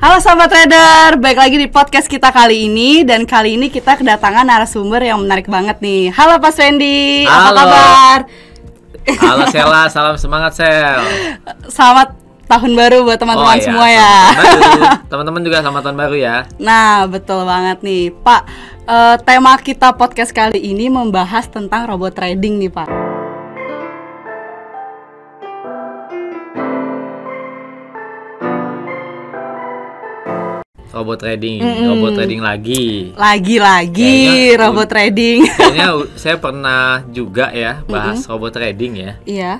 Halo sahabat trader, baik lagi di podcast kita kali ini dan kali ini kita kedatangan narasumber yang menarik banget nih. Halo Pak Wendy, apa kabar? Halo Sela, salam semangat Sel. Selamat tahun baru buat teman-teman iya, semua ya. Teman-teman juga selamat tahun baru ya. Nah, betul banget nih, Pak. Eh, tema kita podcast kali ini membahas tentang robot trading nih, Pak. Robot trading, robot trading lagi. Lagi-lagi robot trading. Kayaknya saya pernah juga ya bahas robot trading ya. Iya,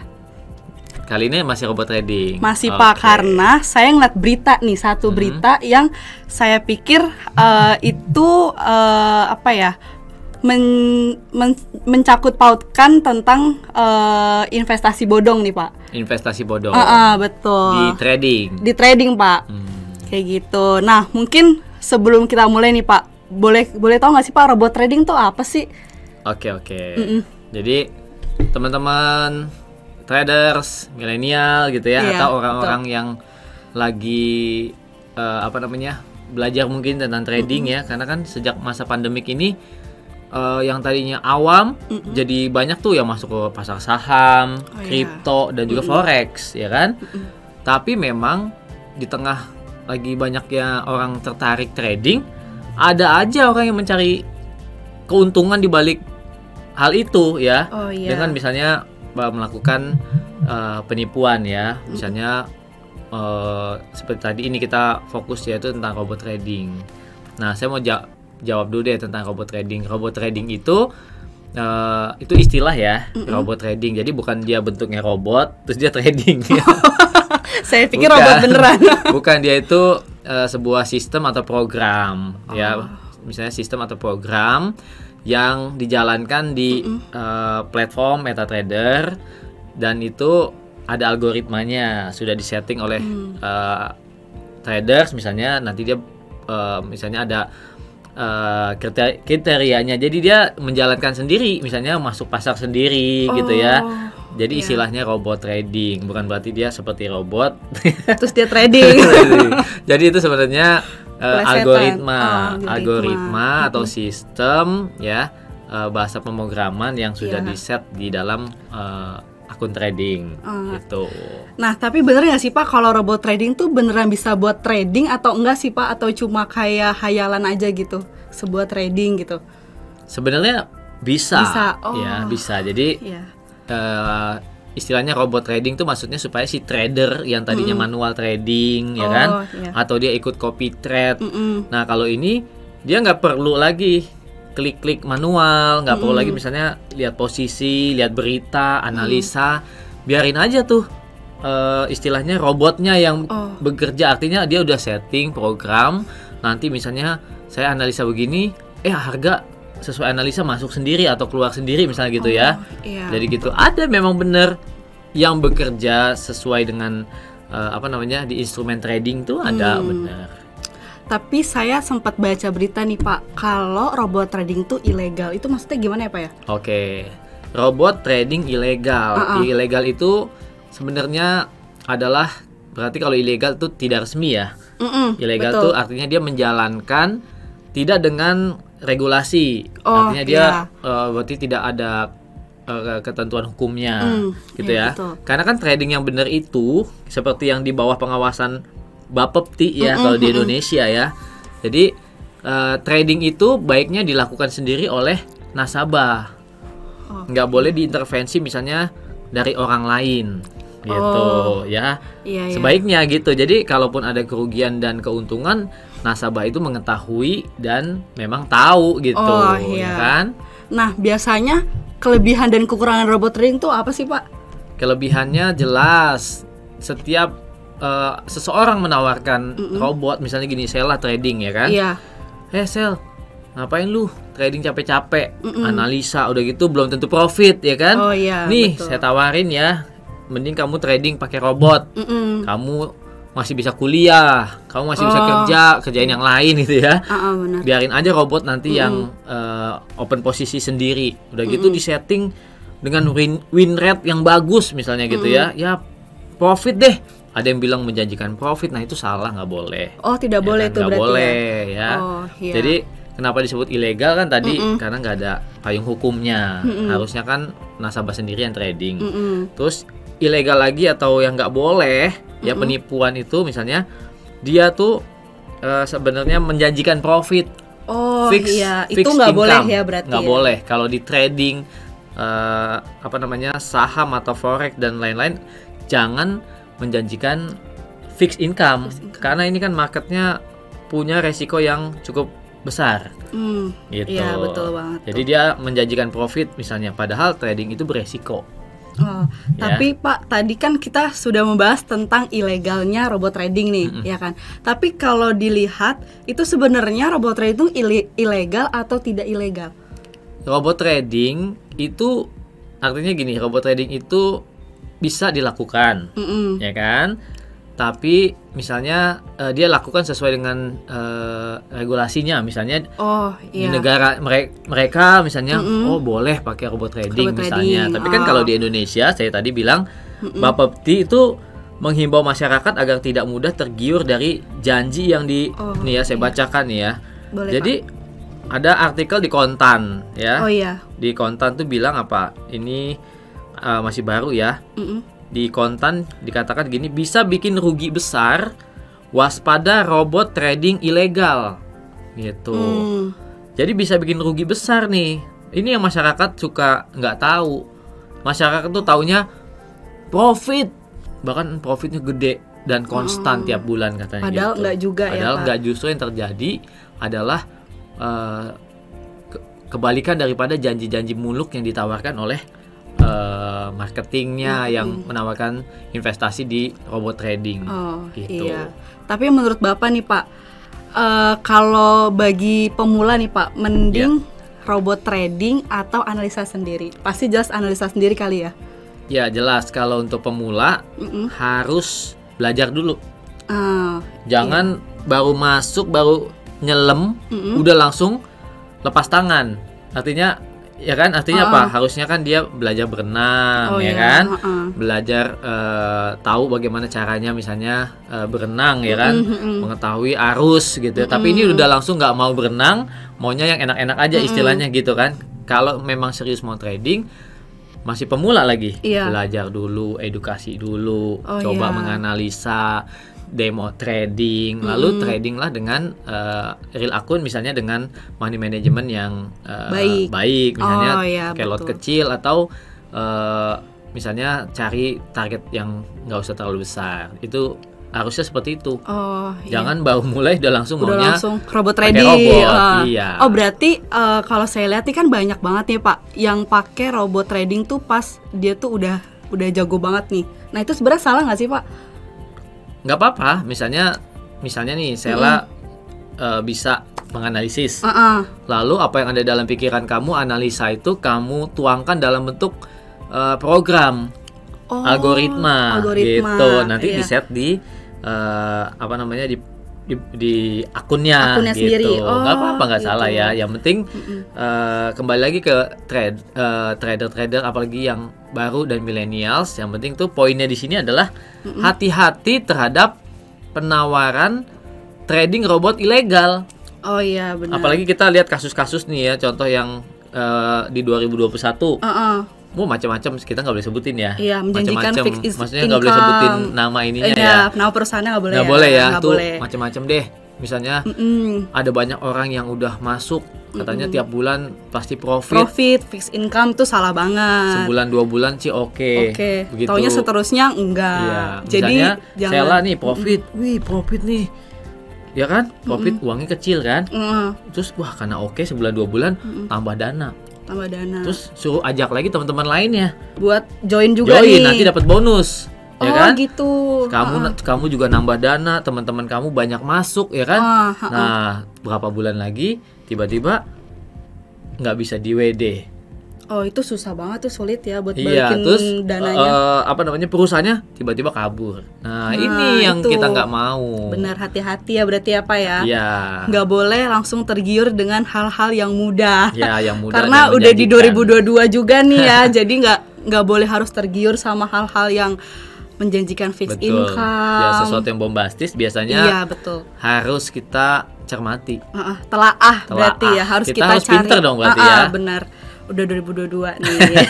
Kali ini masih robot trading. masih Oke. Pak karena saya ngeliat berita nih satu berita yang saya pikir eh, itu eh, apa ya men- men- mencakut pautkan tentang eh, investasi bodong nih Pak. investasi bodong Ah, ah, betul. di trading. Di trading Pak. Hmm. Kayak gitu. Nah, mungkin sebelum kita mulai nih Pak, boleh boleh tahu nggak sih Pak robot trading tuh apa sih? Oke oke. Jadi teman-teman traders milenial gitu ya Iya, atau orang-orang yang lagi eh, apa namanya belajar mungkin tentang trading ya karena kan sejak masa pandemik ini eh, yang tadinya awam jadi banyak tuh yang masuk ke pasar saham, Oh, iya. kripto dan juga forex ya kan. Tapi memang di tengah lagi banyaknya orang tertarik trading, ada aja orang yang mencari keuntungan di balik hal itu ya. Oh, iya. dengan misalnya uh, melakukan uh, penipuan ya. Misalnya uh, seperti tadi ini kita fokus yaitu tentang robot trading. Nah saya mau ja- jawab dulu deh tentang robot trading. Robot trading itu uh, itu istilah ya robot trading. Jadi bukan dia bentuknya robot terus dia trading ya. saya pikir Bukan. robot beneran. Bukan dia itu eh, sebuah sistem atau program Oh. ya. Misalnya sistem atau program yang dijalankan di eh, platform MetaTrader dan itu ada algoritmanya sudah disetting oleh Mm. eh, traders misalnya nanti dia eh, misalnya ada eh, kriter- kriterianya jadi dia menjalankan sendiri misalnya masuk pasar sendiri gitu ya Oh, jadi iya. istilahnya robot trading, bukan berarti dia seperti robot. Terus dia trading. Jadi itu sebenarnya Plesetan. algoritma, Oh, algoritma. algoritma atau sistem ya eh, bahasa pemrograman yang sudah Iya. di-set di dalam eh, akun trading Oh. gitu. Nah, tapi bener nggak sih Pak kalau robot trading tuh beneran bisa buat trading atau enggak sih Pak atau cuma kayak hayalan aja gitu sebuah trading gitu? Sebenarnya bisa, Bisa, oh. ya bisa. Jadi Iya. Eh, istilahnya robot trading tuh maksudnya supaya si trader yang tadinya manual trading ya Oh, kan iya. atau dia ikut copy trade Mm-mm. Nah kalau ini dia nggak perlu lagi klik-klik manual, nggak perlu lagi misalnya lihat posisi, lihat berita, analisa, biarin aja tuh eh, istilahnya robotnya yang Oh. bekerja. Artinya dia udah setting program. Nanti misalnya saya analisa begini, eh harga sesuai analisa masuk sendiri atau keluar sendiri misalnya gitu ya. Iya. Jadi gitu ada memang bener yang bekerja sesuai dengan eh, apa namanya di instrumen trading tuh ada bener. Tapi saya sempat baca berita nih Pak, kalau robot trading tuh ilegal. Itu maksudnya gimana ya Pak ya? Oke, robot trading ilegal. Ilegal itu sebenarnya adalah berarti kalau ilegal itu tidak resmi ya. Mm-mm, Ilegal betul. itu artinya dia menjalankan tidak dengan regulasi. Oh, artinya dia iya. eh, berarti tidak ada eh, ketentuan hukumnya Hmm, gitu iya, ya. betul. Karena kan trading yang benar itu seperti yang di bawah pengawasan Bapepti ya kalau di Indonesia ya. Jadi eh, trading itu baiknya dilakukan sendiri oleh nasabah. Oh. Nggak boleh diintervensi misalnya dari orang lain gitu Oh. ya. Iya, iya. Sebaiknya gitu. Jadi kalaupun ada kerugian dan keuntungan nasabah itu mengetahui dan memang tahu gitu Oh, ya iya. kan. Nah, biasanya kelebihan dan kekurangan robot trading tuh apa sih Pak? Kelebihannya jelas. Setiap eh, seseorang menawarkan robot misalnya gini, Sela trading ya kan. Iya. Eh Sel, ngapain lu trading capek-capek, analisa udah gitu belum tentu profit ya kan? Oh, iya, Nih betul. saya tawarin ya, mending kamu trading pakai robot. Mm-mm. Kamu masih bisa kuliah, kamu masih bisa Oh. kerja, kerjain yang lain gitu ya. Ah, ah, benar. Biarin aja robot nanti yang eh, open posisi sendiri. Udah gitu di setting dengan win win rate yang bagus misalnya gitu ya. Ya profit deh ada yang bilang menjanjikan profit, nah itu salah nggak boleh. Oh, tidak Ya boleh kan? Nggak berarti boleh ya. ya. Oh, iya. Jadi kenapa disebut ilegal kan tadi karena nggak ada payung hukumnya. Harusnya kan nasabah sendiri yang trading. Mm-mm. Terus ilegal lagi atau yang nggak boleh ya penipuan itu misalnya dia tuh eh, sebenarnya menjanjikan profit Oh, fix iya, fix itu nggak boleh income. ya berarti. nggak ya? boleh kalau di trading eh, apa namanya saham atau forex dan lain-lain jangan menjanjikan fixed income, karena ini kan marketnya punya resiko yang cukup besar Hmm, gitu. Iya, betul banget. Jadi dia menjanjikan profit misalnya padahal trading itu beresiko. Oh, Ya. tapi Pak, tadi kan kita sudah membahas tentang ilegalnya robot trading nih, ya kan? Tapi kalau dilihat itu sebenarnya robot trading ile- ilegal atau tidak ilegal? Robot trading itu artinya gini, robot trading itu bisa dilakukan, Mm-mm. ya kan? Tapi misalnya eh, dia lakukan sesuai dengan eh, regulasinya, misalnya Oh, di iya. negara mereka, mereka misalnya oh boleh pakai robot trading Robot misalnya. trading, Tapi kan oh. kalau di Indonesia saya tadi bilang Bapepti itu menghimbau masyarakat agar tidak mudah tergiur dari janji yang di Oh, nih ya saya bacakan nih ya. Boleh, Jadi ada artikel di Kontan ya. Oh iya. Di Kontan tuh bilang apa? Ini uh, masih baru ya. Mm-mm. Di Kontan dikatakan gini, bisa bikin rugi besar. Waspada robot trading ilegal. Gitu. Hmm. Jadi bisa bikin rugi besar nih. Ini yang masyarakat suka nggak tahu. Masyarakat tuh taunya profit. Bahkan profitnya gede dan konstan tiap bulan katanya Hmm. Padahal gitu. nggak juga ya, Padahal nggak justru yang terjadi adalah ke- kebalikan daripada janji-janji muluk yang ditawarkan oleh eh, marketingnya Hmm. yang menawarkan investasi di robot trading. Oh Gitu. iya. Tapi menurut bapak nih Pak, eh, kalau bagi pemula nih Pak, mending Iya. robot trading atau analisa sendiri? Pasti jelas analisa sendiri kali ya. Ya jelas kalau untuk pemula Mm-mm. harus belajar dulu. Ah, Jangan baru masuk baru nyelem Mm-mm. udah langsung lepas tangan. Artinya ya kan artinya Oh. apa? Harusnya kan dia belajar berenang Oh, ya iya, kan? heeh. Belajar eh, tahu bagaimana caranya misalnya eh, berenang ya kan? Mengetahui arus gitu. Tapi ini udah langsung nggak mau berenang, maunya yang enak-enak aja istilahnya gitu kan. Kalau memang serius mau trading masih pemula lagi Iya. belajar dulu edukasi dulu Oh, coba iya. menganalisa demo trading lalu trading lah dengan eh, real akun misalnya dengan money management yang eh, Baik. misalnya Oh, iya, pakai lot kecil atau eh, misalnya cari target yang nggak usah terlalu besar itu harusnya seperti itu Oh, iya. jangan baru mulai udah langsung udah maunya langsung robot trading. robot, ah. iya. Oh berarti eh, kalau saya lihat nih kan banyak banget nih Pak yang pakai robot trading tuh pas dia tuh udah udah jago banget nih. Nah itu sebenarnya salah nggak sih Pak? Nggak apa-apa misalnya misalnya nih Sela eh, bisa menganalisis Ah, ah. Lalu apa yang ada dalam pikiran kamu analisa itu kamu tuangkan dalam bentuk eh, program Oh, algoritma, algoritma, gitu. Nanti iya. di set di eh, apa namanya di di, di akunnya, Akunnya gitu. sendiri. Oh, nggak apa-apa nggak gitu. salah ya. Yang penting eh, kembali lagi ke trade eh, trader-trader apalagi yang baru dan millennials. Yang penting tuh poinnya di sini adalah hati-hati terhadap penawaran trading robot ilegal. Oh iya benar. Apalagi kita lihat kasus-kasus nih ya, contoh yang eh, di 2021, Ah, ah. Mau macam-macam kita nggak boleh sebutin ya. Iya, menjanjikan Macam-macam. fixed is- Maksudnya nggak boleh sebutin nama ininya Iya, ya. nama perusahaannya nggak boleh. Nggak boleh ya, Nggak tuh boleh. macam-macam deh. Misalnya Mm-mm. ada banyak orang yang udah masuk, katanya tiap bulan pasti profit. Profit, fixed income tuh salah banget. Sebulan dua bulan sih oke. Oke. Begitu. Taunya seterusnya enggak. Iya, Jadi misalnya jangan. Sela nih profit, wih profit nih, ya kan? Profit uangnya kecil kan? Mm, Terus wah karena oke sebulan dua bulan tambah dana. Tambah dana. Terus suruh ajak lagi teman-teman lainnya. buat join juga Join nih. nanti dapat bonus. Ya oh kan? gitu. Kamu kamu juga nambah dana, teman-teman kamu banyak masuk ya kan? Ah, ha, Nah, berapa bulan lagi tiba-tiba nggak bisa di WD. Oh itu susah banget tuh sulit ya buat Iya, balikin terus dananya. eh, apa namanya perusahaannya tiba-tiba kabur. Nah, ini yang itu. kita nggak mau. Benar hati-hati ya berarti apa ya? Iya. Nggak boleh langsung tergiur dengan hal-hal yang mudah. Ya, yang mudah Karena dan udah di menjanjikan. 2022 juga nih ya, jadi nggak nggak boleh harus tergiur sama hal-hal yang menjanjikan fixed Betul. income. Ya sesuatu yang bombastis biasanya Iya betul. harus kita cermati. Heeh, telaah, Telaah. berarti ya harus Kita kita, harus cari. pinter dong berarti Heeh, ya. Benar. Udah 2022 nih.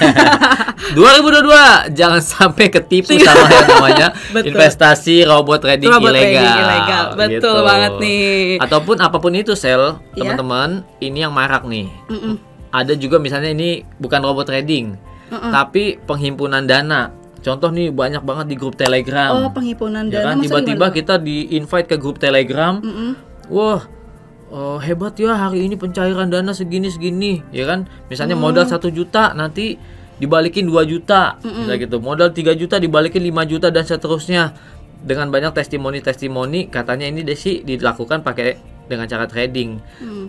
2022 jangan sampai ketipu sama yang namanya Iya. Betul. investasi robot trading Robot ilegal. trading ilegal. Betul Gitu. banget nih. Ataupun apa pun itu sel, Iya. teman-teman, ini yang marak nih. Mm-mm. Ada juga misalnya ini bukan robot trading, Mm-mm. tapi penghimpunan dana. Contoh nih banyak banget di grup Telegram. Oh, penghimpunan ya dana kan maksudnya tiba-tiba kita di invite ke grup Telegram. Mm-mm. Wah, oh, hebat ya hari ini pencairan dana segini segini, ya kan? Misalnya modal satu juta nanti dibalikin 2 juta, misalnya gitu. Modal 3 juta dibalikin 5 juta dan seterusnya. Dengan banyak testimoni-testimoni katanya ini desi dilakukan pakai dengan cara trading. Mm.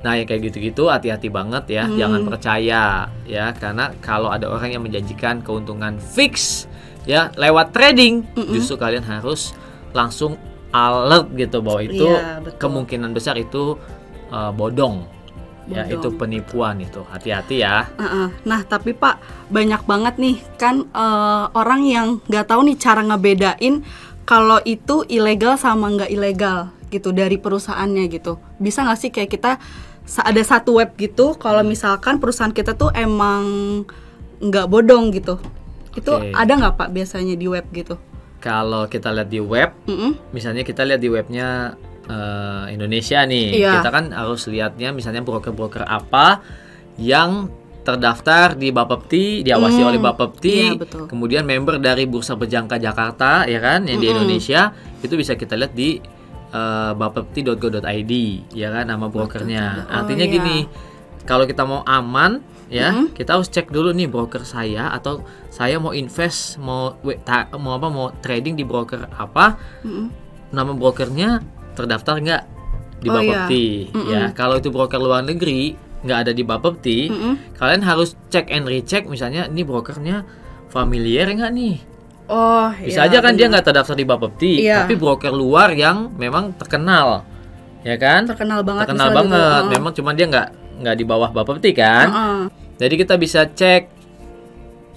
Nah, yang kayak gitu-gitu hati-hati banget ya, jangan percaya ya karena kalau ada orang yang menjanjikan keuntungan fix ya lewat trading, justru kalian harus langsung alert gitu bahwa itu Iya, betul. kemungkinan besar itu uh, bodong. Ya, Bodong. itu penipuan itu. Hati-hati ya. Heeh. Nah, tapi Pak, banyak banget nih kan eh, orang yang nggak tahu nih cara ngebedain kalau itu ilegal sama nggak ilegal gitu dari perusahaannya gitu. Bisa nggak sih kayak kita ada satu web gitu, kalau misalkan perusahaan kita tuh emang nggak bodong gitu, itu Oke. ada nggak Pak biasanya di web gitu? Kalau kita lihat di web, Mm-mm. misalnya kita lihat di webnya eh, Indonesia nih, Iya. kita kan harus lihatnya misalnya broker-broker apa yang terdaftar di Bapepti, diawasi Hmm, oleh Bapepti, iya, betul. kemudian member dari Bursa Berjangka Jakarta, ya kan, yang di Indonesia itu bisa kita lihat di eh, bapepti.go.id, ya kan, nama brokernya. Oh, Artinya iya. gini, kalau kita mau aman, ya, kita harus cek dulu nih broker saya atau saya mau invest, mau mau apa, mau trading di broker apa, Mm-mm. nama brokernya terdaftar nggak di Oh, iya. Bapepti ya kalau itu broker luar negeri nggak ada di Bapepti Mm-mm. kalian harus cek and recheck misalnya ini brokernya familiar nggak nih Oh, bisa iya, aja kan dia benar. nggak terdaftar di Bapepti Iya. tapi broker luar yang memang terkenal ya kan terkenal banget terkenal gitu. banget Heeh. memang cuma dia nggak nggak di bawah Bapepti kan Heeh. Jadi kita bisa cek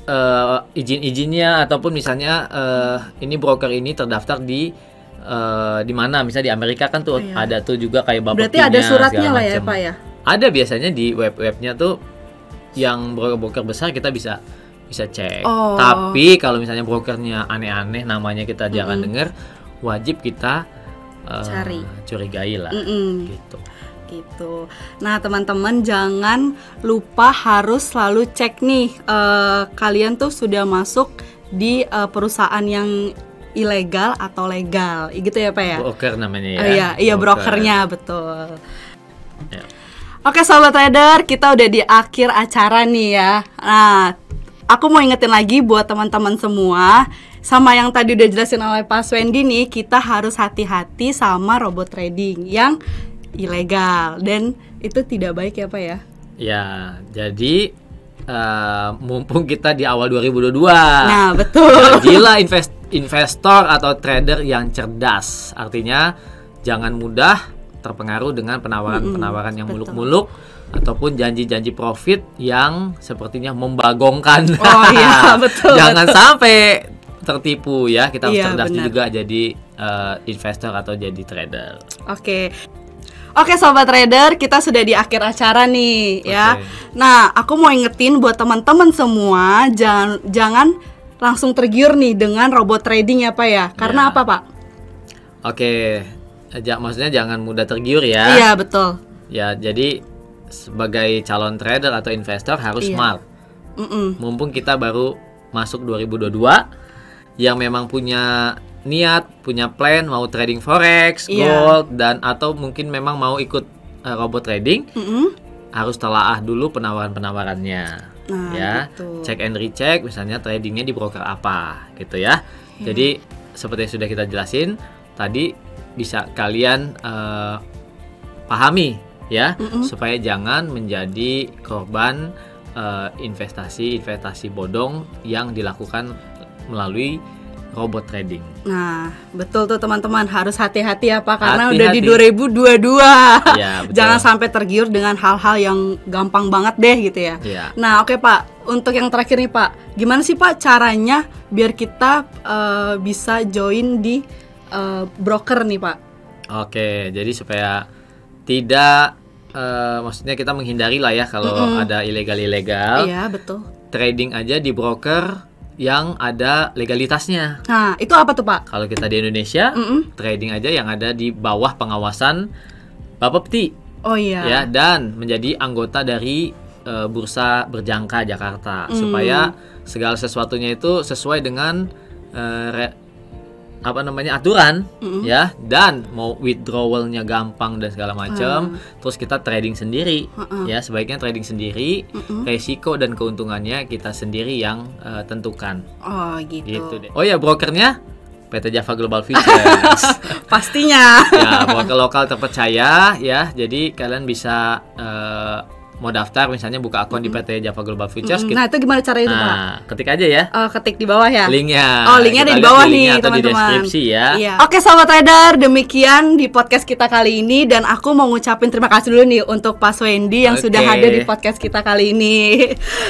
eh, izin-izinnya ataupun misalnya eh, ini broker ini terdaftar di eh, di mana misalnya di Amerika kan tuh Iya. ada tuh juga kayak bapak Berarti ada suratnya lah ya, Pak ya? Ada biasanya di web-webnya tuh yang broker-broker besar kita bisa bisa cek. Oh. Tapi kalau misalnya brokernya aneh-aneh namanya kita jangan dengar, wajib kita eh, Cari. curigai lah gitu. Gitu. Nah, teman-teman jangan lupa harus selalu cek nih eh, kalian tuh sudah masuk di eh, perusahaan yang ilegal atau legal, gitu ya Pak ya? Broker namanya ya. Oh, iya, iya Broker. brokernya betul. Ya. Oke sobat trader, kita udah di akhir acara nih ya. Nah, aku mau ingetin lagi buat teman-teman semua, sama yang tadi udah jelasin oleh Pak Swendi nih, kita harus hati-hati sama robot trading yang ilegal dan itu tidak baik ya Pak ya. Ya, jadi eh, mumpung kita di awal 2022. Nah betul. Jadilah invest, investor atau trader yang cerdas. Artinya jangan mudah terpengaruh dengan penawaran-penawaran yang betul. muluk-muluk ataupun janji-janji profit yang sepertinya membagongkan. Oh iya, betul, jangan sampai tertipu ya. Kita harus Iya, cerdas benar. juga jadi eh, investor atau jadi trader. Oke. Oke sobat trader, kita sudah di akhir acara nih ya. Oke. Nah, aku mau ingetin buat teman-teman semua jangan jangan langsung tergiur nih dengan robot trading ya Pak ya. Karena Ya. apa Pak? Oke, ja- maksudnya jangan mudah tergiur ya. Iya, betul. Ya, jadi sebagai calon trader atau investor harus Iya. smart. Mm-mm. Mumpung kita baru masuk 2022 yang memang punya niat, punya plan mau trading forex, Iya. gold dan atau mungkin memang mau ikut eh, robot trading, Mm-mm. harus telaah dulu penawaran-penawarannya. Nah, ya, gitu. cek and recheck misalnya tradingnya di broker apa gitu ya. Iya. Jadi seperti yang sudah kita jelasin tadi bisa kalian eh, pahami ya Mm-mm. supaya jangan menjadi korban eh, investasi investasi bodong yang dilakukan melalui robot trading. Nah, betul tuh teman-teman harus hati-hati ya Pak karena udah di Hati-hati. 2022. Iya, betul. Jangan sampai tergiur dengan hal-hal yang gampang banget deh gitu ya. Iya. Nah, oke Pak, untuk yang terakhir nih Pak, gimana sih Pak caranya biar kita eh, bisa join di eh, broker nih Pak? Oke, jadi supaya tidak eh, maksudnya kita menghindari lah ya kalau ada ilegal-ilegal, Iya, betul. trading aja di broker yang ada legalitasnya. Nah, itu apa tuh Pak? Kalau kita di Indonesia, Mm-mm. trading aja yang ada di bawah pengawasan Bapepti Oh iya. ya dan menjadi anggota dari eh, Bursa Berjangka Jakarta Hmm. supaya segala sesuatunya itu sesuai dengan re- apa namanya aturan Mm-mm. ya dan mau withdrawalnya gampang dan segala macam terus kita trading sendiri Heeh. ya sebaiknya trading sendiri Mm-mm. resiko dan keuntungannya kita sendiri yang eh, tentukan Oh, gitu. gitu deh oh ya brokernya PT Java Global Futures Pastinya. ya broker lokal terpercaya ya jadi kalian bisa eh, mau daftar misalnya buka akun di PT Java Global Futures Mm, Nah, itu gimana cara itu, Pak? nah ketik aja ya Eh, ketik di bawah ya. linknya Oh, linknya ada di bawah linknya nih, atau di teman-teman. deskripsi ya Iya. Oke, sahabat trader, demikian di podcast kita kali ini dan aku mau ngucapin terima kasih dulu nih untuk Pak Wendy yang Oke. sudah hadir di podcast kita kali ini.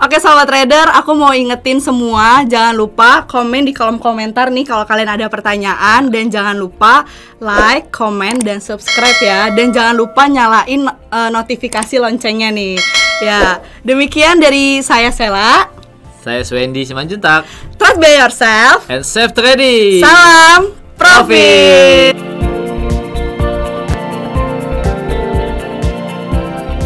Oke, sahabat trader, aku mau ingetin semua jangan lupa komen di kolom komentar nih kalau kalian ada pertanyaan dan jangan lupa like, komen dan subscribe ya dan jangan lupa nyalain eh, notifikasi loncengnya nih. Ya, demikian dari saya Sela. saya Swendi Simanjuntak Trust by yourself. and safe trading Salam profit.